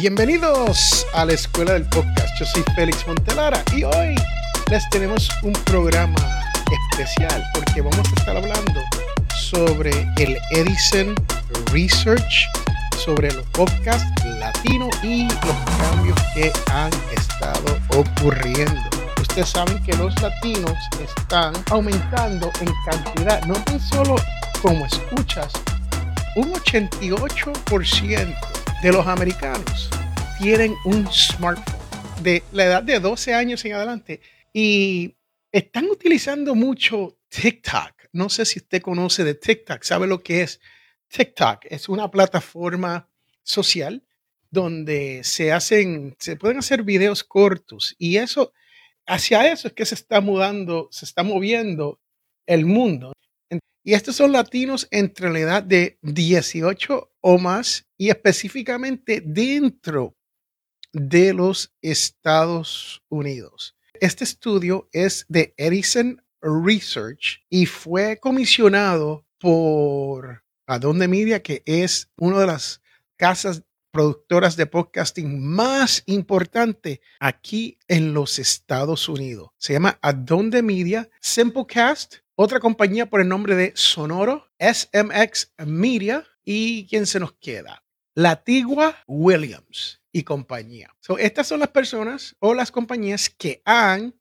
Bienvenidos a la Escuela del Podcast. Yo soy Félix Montelara y hoy les tenemos un programa especial porque vamos a estar hablando sobre el Edison Research, sobre los podcasts latinos y los cambios que han estado ocurriendo. Ustedes saben que los latinos están aumentando en cantidad, no solo como escuchas, un 88% de los americanos tienen un smartphone de la edad de 12 años en adelante y están utilizando mucho TikTok. No sé si usted conoce de TikTok, sabe lo que es TikTok. Es una plataforma social donde se hacen, se pueden hacer videos cortos y eso, hacia eso es que se está mudando, se está moviendo el mundo. Y estos son latinos entre la edad de 18 o más y específicamente dentro de los Estados Unidos. Este estudio es de Edison Research y fue comisionado por Adonde Media, que es una de las casas productoras de podcasting más importante aquí en los Estados Unidos. Se llama Adonde Media, Simplecast, otra compañía por el nombre de Sonoro, SMX Media y ¿quién se nos queda? Latigua Williams y compañía. estas son las personas o las compañías que han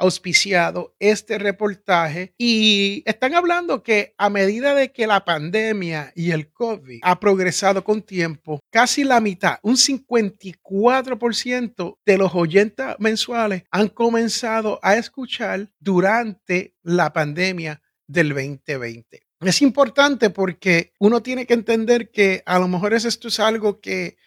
auspiciado este reportaje y están hablando que a medida de que la pandemia y el COVID ha progresado con tiempo, casi la mitad, un 54% de los oyentes mensuales han comenzado a escuchar durante la pandemia del 2020. Es importante porque uno tiene que entender que a lo mejor esto es algo que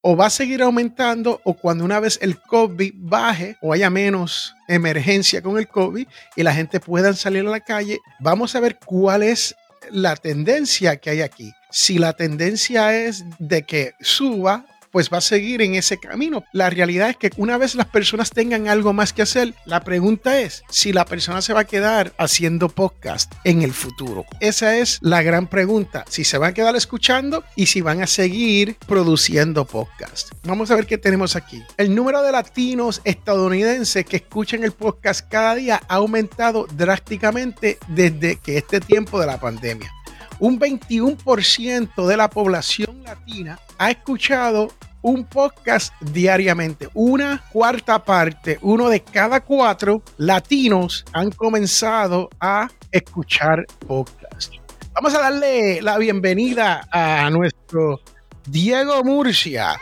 o va a seguir aumentando o cuando una vez el COVID baje o haya menos emergencia con el COVID y la gente pueda salir a la calle, vamos a ver cuál es la tendencia que hay aquí. Si la tendencia es de que suba, pues va a seguir en ese camino. La realidad es que una vez las personas tengan algo más que hacer, la pregunta es si la persona se va a quedar haciendo podcast en el futuro. Esa es la gran pregunta, si se van a quedar escuchando y si van a seguir produciendo podcast. Vamos a ver qué tenemos aquí. El número de latinos estadounidenses que escuchan el podcast cada día ha aumentado drásticamente desde que este tiempo de la pandemia un 21% de la población latina ha escuchado un podcast diariamente. Una cuarta parte, uno de cada cuatro latinos han comenzado a escuchar podcast. Vamos a darle la bienvenida a nuestro Diego Murcia.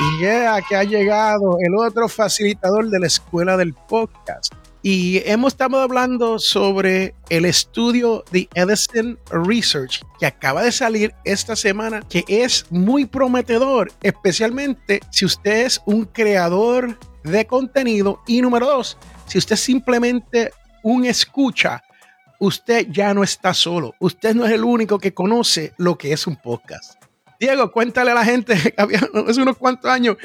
Y ya que ha llegado el otro facilitador de la escuela del podcast. Y hemos estado hablando sobre el estudio de Edison Research que acaba de salir esta semana, que es muy prometedor, especialmente si usted es un creador de contenido. Y número dos, si usted simplemente un escucha, usted ya no está solo. Usted no es el único que conoce lo que es un podcast. Diego, cuéntale a la gente, hace unos cuantos años,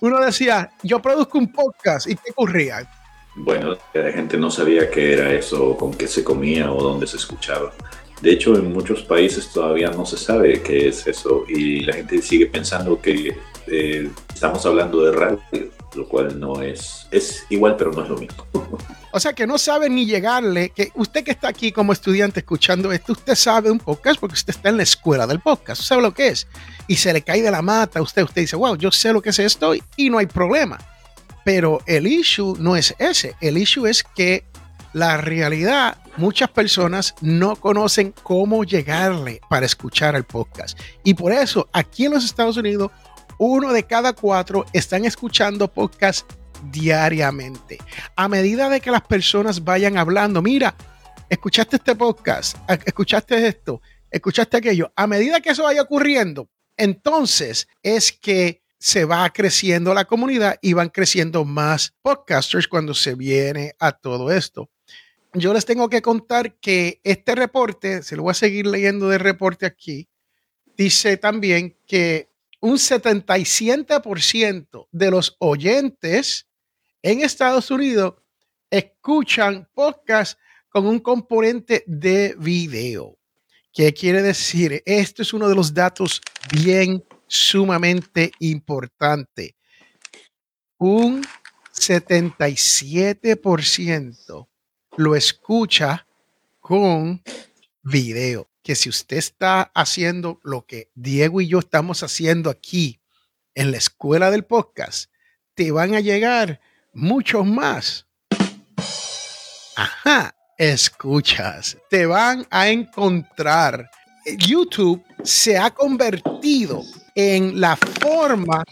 uno decía, yo produzco un podcast y qué ocurría bueno, la gente no sabía qué era eso, con qué se comía o dónde se escuchaba. De hecho, en muchos países todavía no se sabe qué es eso y la gente sigue pensando que eh, estamos hablando de radio, lo cual no es, es igual, pero no es lo mismo. O sea que no sabe ni llegarle, que usted que está aquí como estudiante escuchando esto, usted sabe un podcast porque usted está en la escuela del podcast, sabe lo que es. Y se le cae de la mata a usted, usted dice, wow, yo sé lo que es esto y no hay problema. Pero el issue no es ese. El issue es que la realidad, muchas personas no conocen cómo llegarle para escuchar el podcast. Y por eso, aquí en los Estados Unidos, uno de cada cuatro están escuchando podcast diariamente. A medida de que las personas vayan hablando, mira, escuchaste este podcast, escuchaste esto, escuchaste aquello. A medida que eso vaya ocurriendo, entonces es que se va creciendo la comunidad y van creciendo más podcasters cuando se viene a todo esto. Yo les tengo que contar que este reporte, se lo voy a seguir leyendo de reporte aquí, dice también que un 77% de los oyentes en Estados Unidos escuchan podcast con un componente de video. ¿Qué quiere decir? Esto es uno de los datos bien sumamente importante. Un 77% lo escucha con video. Que si usted está haciendo lo que Diego y yo estamos haciendo aquí en la escuela del podcast, te van a llegar muchos más. Ajá, escuchas, te van a encontrar. YouTube se ha convertido en la forma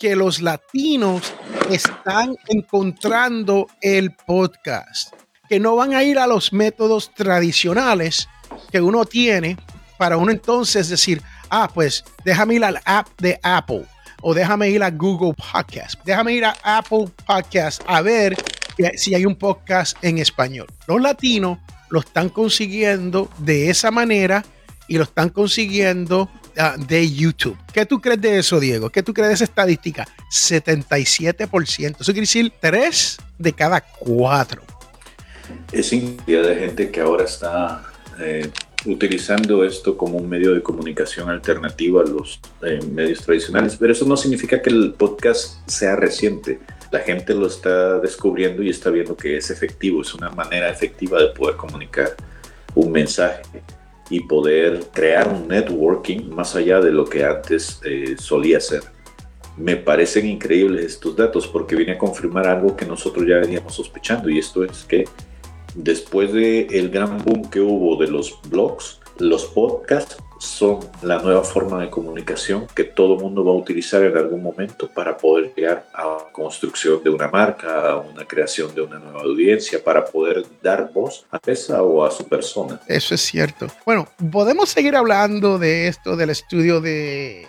que los latinos están encontrando el podcast, que no van a ir a los métodos tradicionales que uno tiene para uno entonces decir, ah, pues déjame ir al app de Apple o déjame ir a Google Podcast, déjame ir a Apple Podcast a ver si hay un podcast en español. Los latinos lo están consiguiendo de esa manera y lo están consiguiendo uh, de YouTube. ¿Qué tú crees de eso, Diego? ¿Qué tú crees de esa estadística? 77%. Eso quiere decir 3 de cada 4. Es cantidad de gente que ahora está eh, utilizando esto como un medio de comunicación alternativo a los eh, medios tradicionales, pero eso no significa que el podcast sea reciente. La gente lo está descubriendo y está viendo que es efectivo, es una manera efectiva de poder comunicar un mensaje y poder crear un networking más allá de lo que antes eh, solía ser. Me parecen increíbles estos datos porque viene a confirmar algo que nosotros ya veníamos sospechando y esto es que después del el gran boom que hubo de los blogs, los podcasts son la nueva forma de comunicación que todo mundo va a utilizar en algún momento para poder llegar a la construcción de una marca, a una creación de una nueva audiencia, para poder dar voz a esa o a su persona. Eso es cierto. Bueno, podemos seguir hablando de esto del estudio de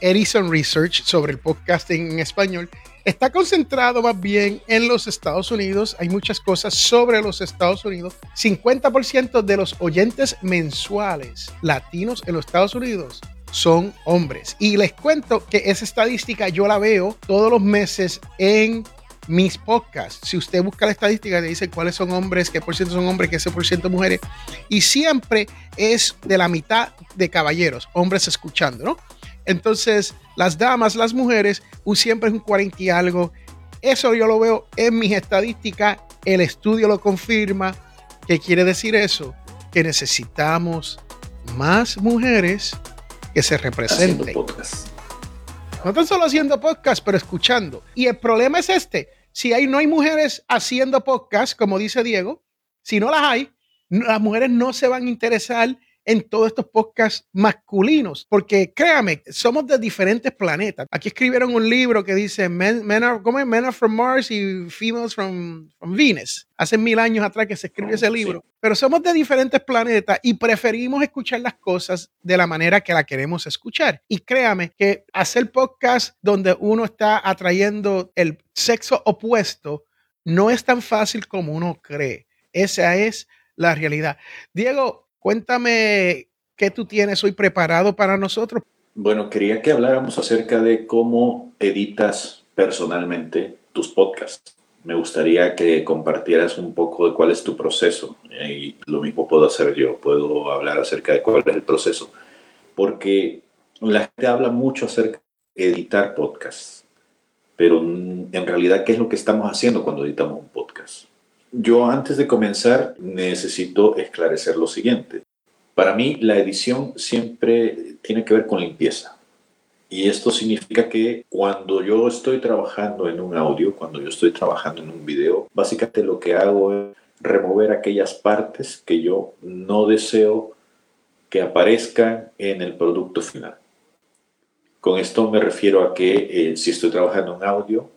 Edison Research sobre el podcasting en español está concentrado más bien en los Estados Unidos. Hay muchas cosas sobre los Estados Unidos. 50% de los oyentes mensuales latinos en los Estados Unidos son hombres. Y les cuento que esa estadística yo la veo todos los meses en mis podcasts. Si usted busca la estadística, le dice cuáles son hombres, qué por ciento son hombres, qué por ciento mujeres. Y siempre es de la mitad de caballeros, hombres escuchando, ¿no? Entonces, las damas, las mujeres, un siempre es un 40 y algo. Eso yo lo veo en mis estadísticas. El estudio lo confirma. ¿Qué quiere decir eso? Que necesitamos más mujeres que se representen. No tan solo haciendo podcast, pero escuchando. Y el problema es este. Si hay, no hay mujeres haciendo podcast, como dice Diego, si no las hay, las mujeres no se van a interesar en todos estos podcasts masculinos, porque créame, somos de diferentes planetas. Aquí escribieron un libro que dice Men, are, Men are from Mars y Females from, Venus. Hace mil años atrás que se escribió ese libro. Pero somos de diferentes planetas y preferimos escuchar las cosas de la manera que la queremos escuchar. Y créame que hacer podcast donde uno está atrayendo el sexo opuesto no es tan fácil como uno cree. Esa es la realidad. Diego, Cuéntame qué tú tienes hoy preparado para nosotros. Bueno, quería que habláramos acerca de cómo editas personalmente tus podcasts. Me gustaría que compartieras un poco de cuál es tu proceso. Y lo mismo puedo hacer yo. Puedo hablar acerca de cuál es el proceso. Porque la gente habla mucho acerca de editar podcasts. Pero en realidad, ¿qué es lo que estamos haciendo cuando editamos un podcast? Yo antes de comenzar necesito esclarecer lo siguiente. Para mí la edición siempre tiene que ver con limpieza. Y esto significa que cuando yo estoy trabajando en un audio, cuando yo estoy trabajando en un video, básicamente lo que hago es remover aquellas partes que yo no deseo que aparezcan en el producto final. Con esto me refiero a que eh, si estoy trabajando en audio,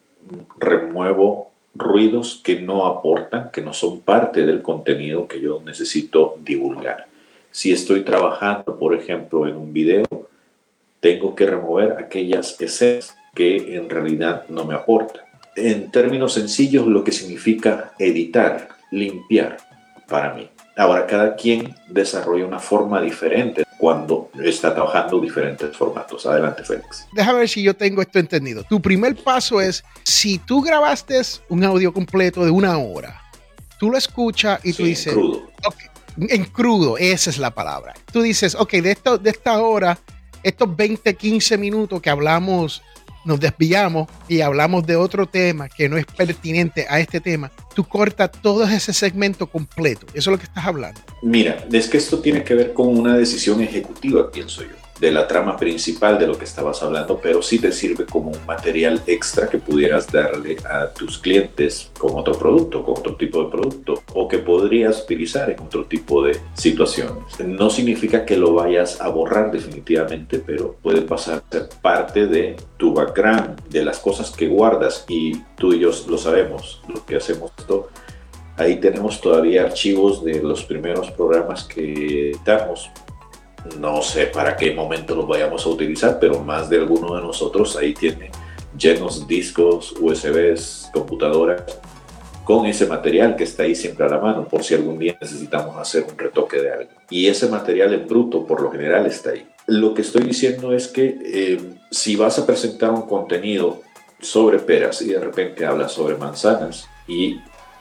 remuevo ruidos que no aportan, que no son parte del contenido que yo necesito divulgar. Si estoy trabajando, por ejemplo, en un video, tengo que remover aquellas escenas que en realidad no me aportan. En términos sencillos, lo que significa editar, limpiar para mí. Ahora, cada quien desarrolla una forma diferente cuando está trabajando diferentes formatos. Adelante, Félix. Déjame ver si yo tengo esto entendido. Tu primer paso es, si tú grabaste un audio completo de una hora, tú lo escuchas y tú dices... En crudo. en crudo, esa es la palabra. Tú dices, ok, de, esto, de esta hora estos 20, 15 minutos que hablamos, nos desviamos y hablamos de otro tema que no es pertinente a este tema, tú cortas todo ese segmento completo. Eso es lo que estás hablando. Mira, es que esto tiene que ver con una decisión ejecutiva, pienso yo de la trama principal de lo que estabas hablando, pero sí te sirve como un material extra que pudieras darle a tus clientes con otro producto, con otro tipo de producto, o que podrías utilizar en otro tipo de situaciones. No significa que lo vayas a borrar definitivamente, pero puede pasar a ser parte de tu background, de las cosas que guardas, y tú y yo lo sabemos, lo que hacemos esto. Ahí tenemos todavía archivos de los primeros programas que editamos no sé para qué momento los vayamos a utilizar, pero más de alguno de nosotros ahí tiene llenos discos, USBs, computadoras, con ese material que está ahí siempre a la mano, por si algún día necesitamos hacer un retoque de algo. Y ese material en bruto, por lo general, está ahí. Lo que estoy diciendo es que eh, si vas a presentar un contenido sobre peras y de repente hablas sobre manzanas y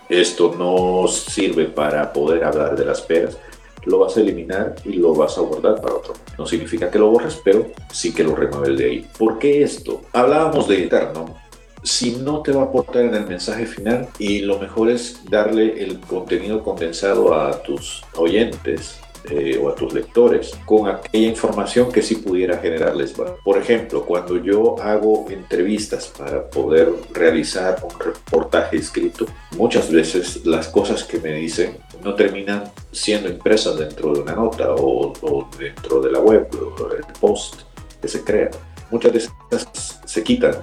esto no sirve para poder hablar de las peras, lo vas a eliminar y lo vas a guardar para otro. No significa que lo borres, pero sí que lo remueves de ahí. ¿Por qué esto? Hablábamos de eterno. Si no te va a aportar en el mensaje final y lo mejor es darle el contenido condensado a tus oyentes, eh, o a tus lectores con aquella información que sí pudiera generarles Por ejemplo, cuando yo hago entrevistas para poder realizar un reportaje escrito, muchas veces las cosas que me dicen no terminan siendo impresas dentro de una nota o, dentro de la web o el post que se crea. Muchas veces se quitan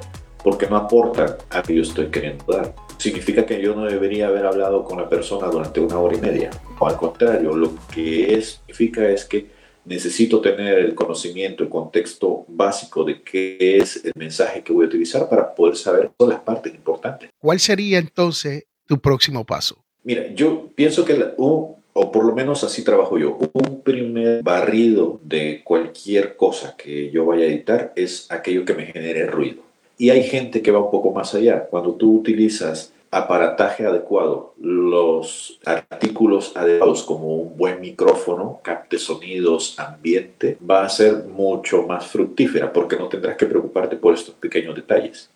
porque no aportan a que yo estoy queriendo dar significa que yo no debería haber hablado con la persona durante una hora y media. O al contrario, lo que significa es que necesito tener el conocimiento, el contexto básico de qué es el mensaje que voy a utilizar para poder saber todas las partes importantes. ¿Cuál sería entonces tu próximo paso? Mira, yo pienso que, o por lo menos así trabajo yo, un primer barrido de cualquier cosa que yo vaya a editar es aquello que me genere ruido. Y hay gente que va un poco más allá. Cuando tú utilizas aparataje adecuado, los artículos adecuados como un buen micrófono, capte sonidos, ambiente, va a ser mucho más fructífera porque no tendrás que preocuparte por estos pequeños detalles.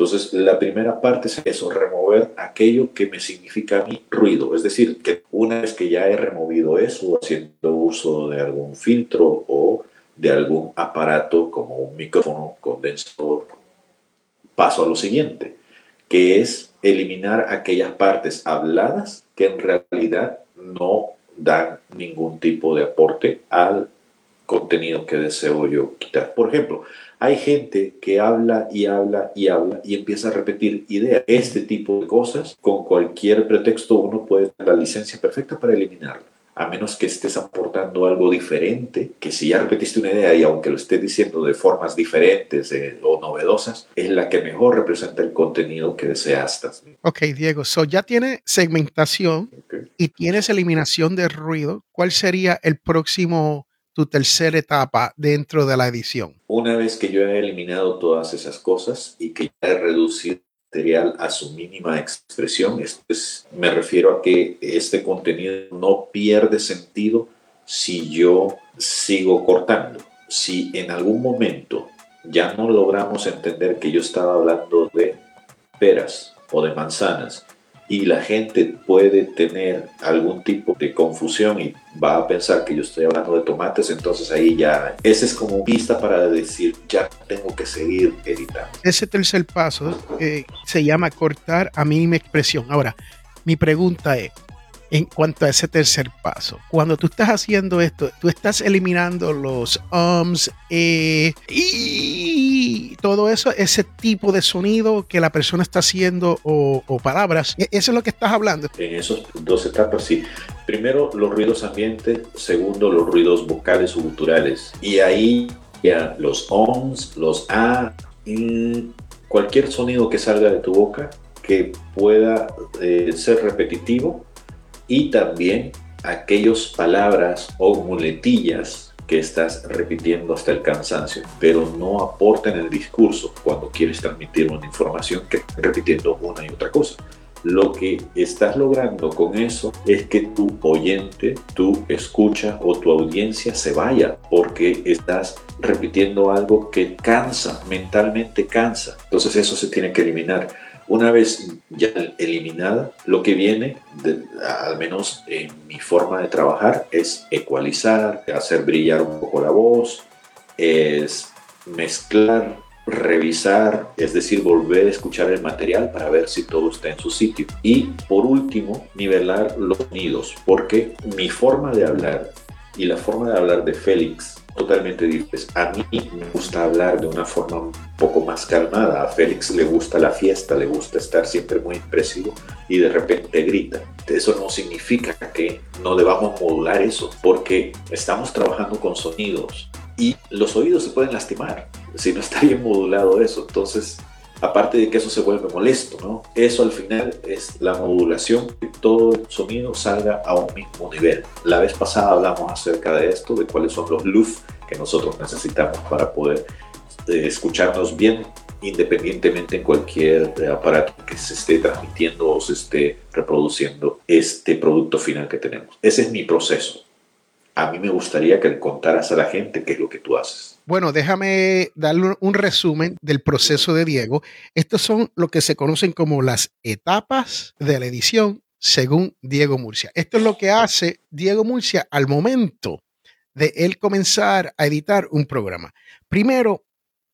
Entonces, la primera parte es eso, remover aquello que me significa a mí ruido. Es decir, que una vez que ya he removido eso, haciendo uso de algún filtro o de algún aparato como un micrófono, condensador, paso a lo siguiente, que es eliminar aquellas partes habladas que en realidad no dan ningún tipo de aporte al contenido que deseo yo quitar. Por ejemplo, hay gente que habla y habla y habla y empieza a repetir ideas. Este tipo de cosas, con cualquier pretexto, uno puede dar la licencia perfecta para eliminarlo a menos que estés aportando algo diferente, que si ya repetiste una idea y aunque lo estés diciendo de formas diferentes eh, o novedosas, es la que mejor representa el contenido que deseas. Ok, Diego, so ya tiene segmentación y tienes eliminación de ruido. ¿Cuál sería el próximo, tu tercera etapa dentro de la edición? Una vez que yo he eliminado todas esas cosas y que ya he reducido material a su mínima expresión. Es, me refiero a que este contenido no pierde sentido si yo sigo cortando. Si en algún momento ya no logramos entender que yo estaba hablando de peras o de manzanas y la gente puede tener algún tipo de confusión y va a pensar que yo estoy hablando de tomates, entonces ahí ya, ese es como pista para decir, ya tengo que seguir editando. Ese tercer paso se llama cortar a mínima expresión. Ahora, mi pregunta es, en cuanto a ese tercer paso. Cuando tú estás haciendo esto, tú estás eliminando los ums eh, y todo eso, ese tipo de sonido que la persona está haciendo o, palabras. E, eso es lo que estás hablando. En esas dos etapas, sí. Primero, los ruidos ambiente. Segundo, los ruidos vocales o guturales. Y ahí ya los ums, los a, cualquier sonido que salga de tu boca que pueda eh, ser repetitivo y también aquellas palabras o muletillas que estás repitiendo hasta el cansancio, pero no aportan el discurso cuando quieres transmitir una información que repitiendo una y otra cosa. lo que estás logrando con eso es que tu oyente, tu escucha o tu audiencia se vaya porque estás repitiendo algo que cansa, mentalmente cansa. Entonces eso se tiene que eliminar. Una vez ya eliminada, lo que viene, al menos en mi forma de trabajar, es ecualizar, hacer brillar un poco la voz, es mezclar revisar, es decir, volver a escuchar el material para ver si todo está en su sitio. Y por último, nivelar los sonidos, porque mi forma de hablar y la forma de hablar de Félix totalmente diferente. A mí me gusta hablar de una forma un poco más calmada. A Félix le gusta la fiesta, le gusta estar siempre muy impresivo y de repente grita. Eso no significa que no debamos modular eso, porque estamos trabajando con sonidos y los oídos se pueden lastimar si no está bien modulado eso. Entonces, aparte de que eso se vuelve molesto, ¿no? Eso al final es la modulación, que todo el sonido salga a un mismo nivel. La vez pasada hablamos acerca de esto, de cuáles son los luz que nosotros necesitamos para poder eh, escucharnos bien independientemente en cualquier eh, aparato que se esté transmitiendo o se esté reproduciendo este producto final que tenemos. Ese es mi proceso a mí me gustaría que contaras a la gente qué es lo que tú haces. Bueno, déjame darle un resumen del proceso de Diego. Estos son lo que se conocen como las etapas de la edición según Diego Murcia. Esto es lo que hace Diego Murcia al momento de él comenzar a editar un programa. Primero,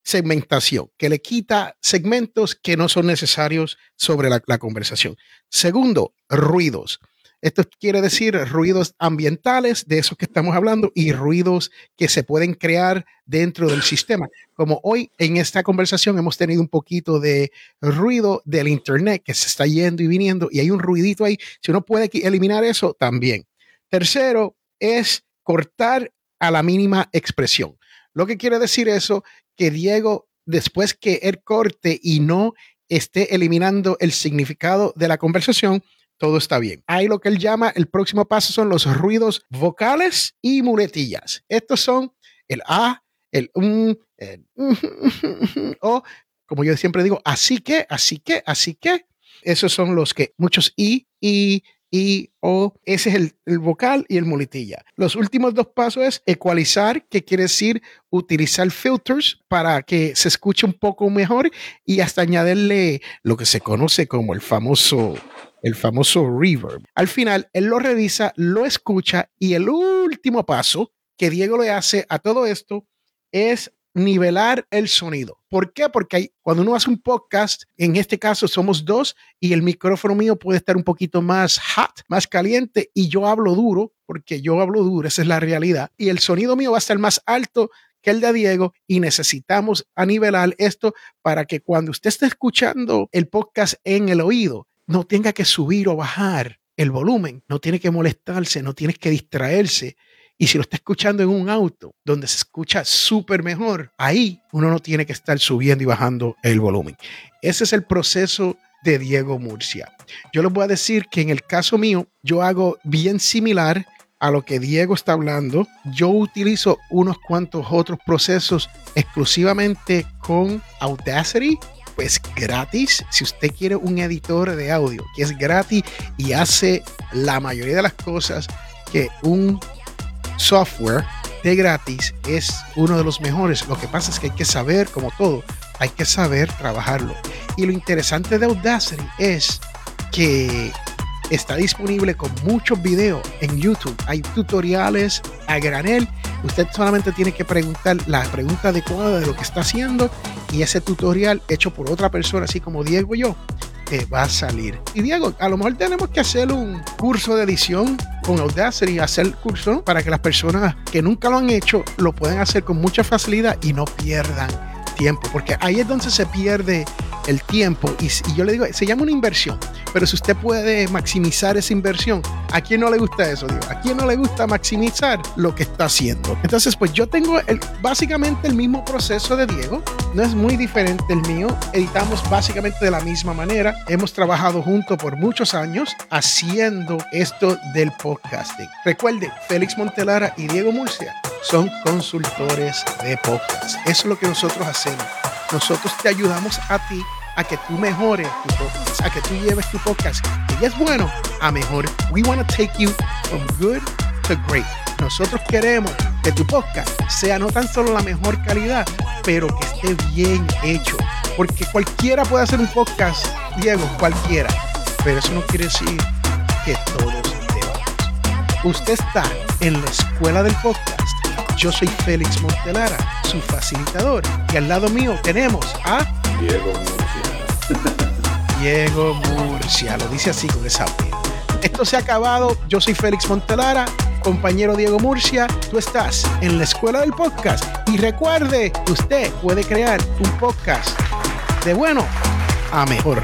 segmentación, que le quita segmentos que no son necesarios sobre la conversación. Segundo, ruidos esto quiere decir ruidos ambientales, de esos que estamos hablando, y ruidos que se pueden crear dentro del sistema. Como hoy en esta conversación hemos tenido un poquito de ruido del Internet que se está yendo y viniendo, y hay un ruidito ahí. Si uno puede eliminar eso, también. Tercero es cortar a la mínima expresión. Lo que quiere decir eso, que Diego, después que él corte y no esté eliminando el significado de la conversación, todo está bien. Ahí lo que él llama el próximo paso son los ruidos vocales y muletillas. Estos son el A, el um, el o como yo siempre digo, así que, así que, así que. Esos son los que muchos I, I, I, O, ese es el, el, vocal y el muletilla. Los últimos dos pasos es ecualizar, que quiere decir utilizar filters para que se escuche un poco mejor y hasta añadirle lo que se conoce como el famoso el famoso reverb. Al final, él lo revisa, lo escucha y el último paso que Diego le hace a todo esto es nivelar el sonido. ¿Por qué? Porque cuando uno hace un podcast, en este caso somos dos y el micrófono mío puede estar un poquito más hot, más caliente y yo hablo duro, porque yo hablo duro, esa es la realidad. Y el sonido mío va a estar más alto que el de Diego y necesitamos nivelar esto para que cuando usted esté escuchando el podcast en el oído, no tenga que subir o bajar el volumen, no tiene que molestarse, no tiene que distraerse. Y si lo está escuchando en un auto donde se escucha súper mejor, ahí uno no tiene que estar subiendo y bajando el volumen. Ese es el proceso de Diego Murcia. Yo les voy a decir que en el caso mío, yo hago bien similar a lo que Diego está hablando. Yo utilizo unos cuantos otros procesos exclusivamente con Audacity es gratis. Si usted quiere un editor de audio que es gratis y hace la mayoría de las cosas que un software de gratis es uno de los mejores. Lo que pasa es que hay que saber, como todo, hay que saber trabajarlo. Y lo interesante de Audacity es que está disponible con muchos videos en YouTube. Hay tutoriales a granel. Usted solamente tiene que preguntar la pregunta adecuada de lo que está haciendo y ese tutorial hecho por otra persona, así como Diego y yo, te va a salir. Y Diego, a lo mejor tenemos que hacer un curso de edición con Audacity, hacer curso para que las personas que nunca lo han hecho lo puedan hacer con mucha facilidad y no pierdan tiempo, porque ahí es donde se pierde el tiempo y, yo le digo, se llama una inversión, pero si usted puede maximizar esa inversión, ¿a quién no le gusta eso? Digo? ¿A quién no le gusta maximizar lo que está haciendo? Entonces, pues yo tengo el, básicamente el mismo proceso de Diego, no es muy diferente el mío, editamos básicamente de la misma manera, hemos trabajado juntos por muchos años haciendo esto del podcasting. Recuerde, Félix Montelara y Diego Murcia son consultores de podcast. Eso es lo que nosotros hacemos. Nosotros te ayudamos a ti a que tú mejores tu podcast, a que tú lleves tu podcast, que ya es bueno, a mejor. We want to take you from good to great. Nosotros queremos que tu podcast sea no tan solo la mejor calidad, pero que esté bien hecho. Porque cualquiera puede hacer un podcast, Diego, cualquiera. Pero eso no quiere decir que todos debamos. Usted está en la escuela del podcast. Yo soy Félix Montelara, su facilitador. Y al lado mío tenemos a Diego Murcia. Diego Murcia. Lo dice así con esa P. Esto se ha acabado. Yo soy Félix Montelara, compañero Diego Murcia. Tú estás en la escuela del podcast. Y recuerde, usted puede crear un podcast de bueno a mejor.